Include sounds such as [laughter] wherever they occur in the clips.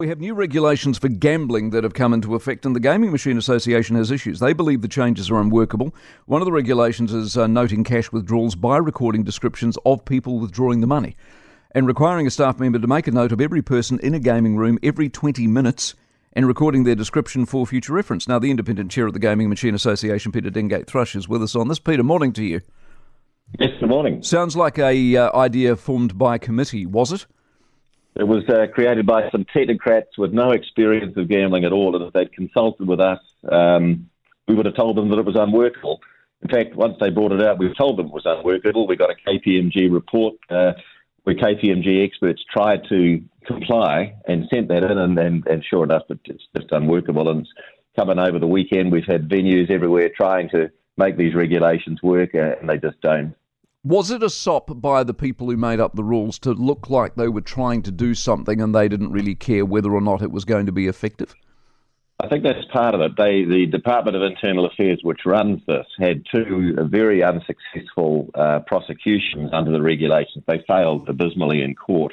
We have new regulations for gambling that have come into effect, and the Gaming Machine Association has issues. They believe the changes are unworkable. One of the regulations is uh, noting cash withdrawals by recording descriptions of people withdrawing the money and requiring a staff member to make a note of every person in a gaming room every 20 minutes and recording their description for future reference. Now, the independent chair of the Gaming Machine Association, Peter Dengate Thrush, is with us on this. Peter, morning to you. Yes, good morning. Sounds like a uh, idea formed by committee, was it? It was uh, created by some technocrats with no experience of gambling at all, and if they'd consulted with us, um, we would have told them that it was unworkable. In fact, once they brought it out, we told them it was unworkable. We got a KPMG report uh, where KPMG experts tried to comply and sent that in, and, and, and sure enough, it's just unworkable. And coming over the weekend. We've had venues everywhere trying to make these regulations work, uh, and they just don't. Was it a sop by the people who made up the rules to look like they were trying to do something and they didn't really care whether or not it was going to be effective? I think that's part of it. They, the Department of Internal Affairs, which runs this, had two very unsuccessful uh, prosecutions under the regulations. They failed abysmally in court.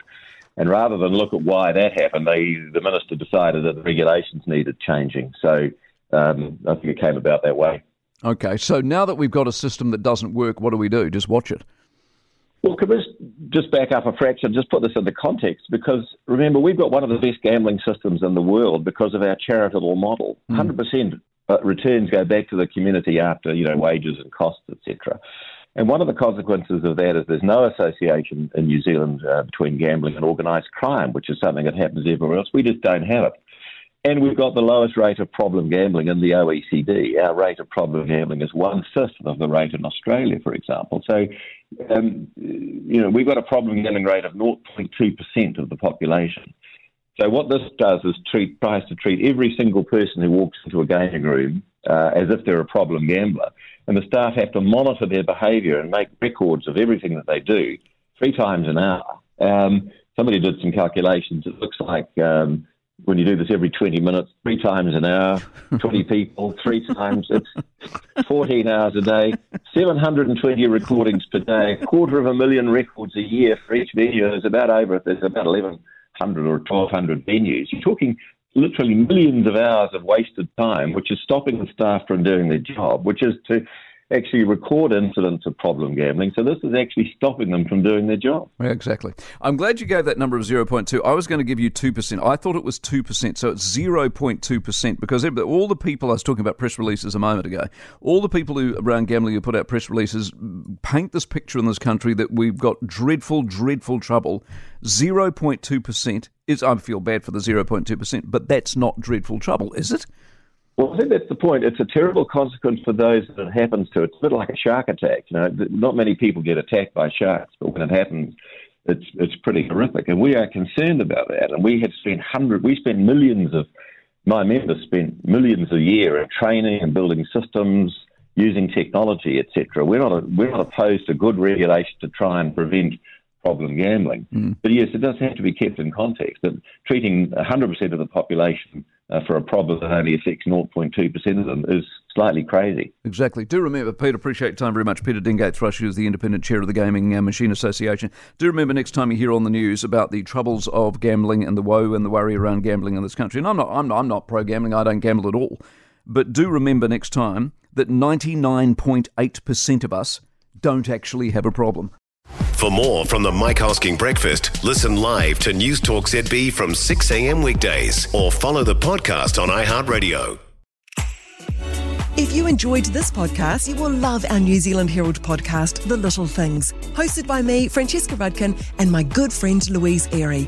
And rather than look at why that happened, they, the minister decided that the regulations needed changing. So um, I think it came about that way. Okay, so now that we've got a system that doesn't work, what do we do? Just watch it? Well, can we just back up a fraction, just put this into context? Because remember, we've got one of the best gambling systems in the world because of our charitable model. Mm. 100% returns go back to the community after, you know, wages and costs, etc. And one of the consequences of that is there's no association in New Zealand uh, between gambling and organised crime, which is something that happens everywhere else. We just don't have it. And we've got the lowest rate of problem gambling in the OECD. Our rate of problem gambling is one fifth of the rate in Australia, for example. So, um, you know, we've got a problem gambling rate of 0.2% of the population. So, what this does is treat, tries to treat every single person who walks into a gaming room uh, as if they're a problem gambler. And the staff have to monitor their behaviour and make records of everything that they do three times an hour. Um, somebody did some calculations. It looks like. Um, when you do this every 20 minutes, three times an hour, [laughs] 20 people, three times, it's 14 hours a day, 720 recordings per day, a quarter of a million records a year for each venue. There's about over, there's about 1,100 or 1,200 venues. You're talking literally millions of hours of wasted time, which is stopping the staff from doing their job, which is to actually record incidents of problem gambling. So this is actually stopping them from doing their job. Yeah, exactly. I'm glad you gave that number of 0.2. I was going to give you 2%. I thought it was 2%. So it's 0.2% because all the people I was talking about press releases a moment ago, all the people who around gambling who put out press releases paint this picture in this country that we've got dreadful, dreadful trouble. 0.2% is, I feel bad for the 0.2%, but that's not dreadful trouble, is it? Well, I think that's the point. It's a terrible consequence for those that it happens to. It's a bit like a shark attack. You know, not many people get attacked by sharks, but when it happens, it's it's pretty horrific. And we are concerned about that. And we have spent hundred, we spend millions of my members spend millions a year in training and building systems, using technology, etc. We're not a, we're not opposed to good regulation to try and prevent problem gambling. Mm. But yes, it does have to be kept in context that treating 100% of the population uh, for a problem that only affects 0.2% of them is slightly crazy. Exactly. Do remember, Peter, appreciate your time very much. Peter Dengate Thrush, who is the independent chair of the Gaming uh, Machine Association. Do remember next time you hear on the news about the troubles of gambling and the woe and the worry around gambling in this country. And I'm not, I'm not, I'm not pro gambling, I don't gamble at all. But do remember next time that 99.8% of us don't actually have a problem. For more from the Mike Hosking Breakfast, listen live to News Talk ZB from 6 a.m. weekdays or follow the podcast on iHeartRadio. If you enjoyed this podcast, you will love our New Zealand Herald podcast, The Little Things, hosted by me, Francesca Rudkin, and my good friend Louise Airy.